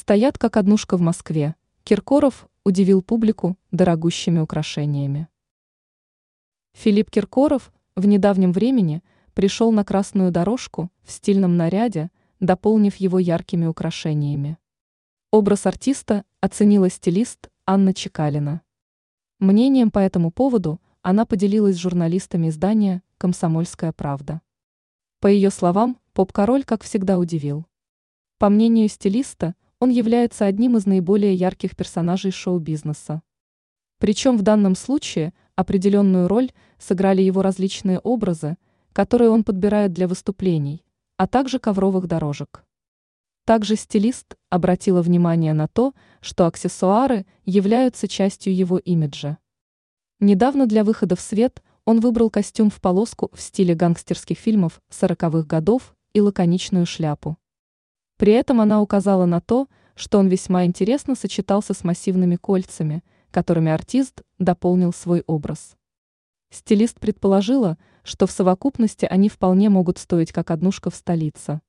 Стоят как однушка в Москве. Киркоров удивил публику дорогущими украшениями. Филипп Киркоров в недавнем времени пришел на красную дорожку в стильном наряде, дополнив его яркими украшениями. Образ артиста оценила стилист Анна Чекалина. Мнением по этому поводу она поделилась с журналистами издания «Комсомольская правда». По ее словам, поп-король, как всегда, удивил. По мнению стилиста, он является одним из наиболее ярких персонажей шоу-бизнеса. Причем в данном случае определенную роль сыграли его различные образы, которые он подбирает для выступлений, а также ковровых дорожек. Также стилист обратила внимание на то, что аксессуары являются частью его имиджа. Недавно для выхода в свет он выбрал костюм в полоску в стиле гангстерских фильмов 40-х годов и лаконичную шляпу. При этом она указала на то, что он весьма интересно сочетался с массивными кольцами, которыми артист дополнил свой образ. Стилист предположила, что в совокупности они вполне могут стоить как однушка в столице.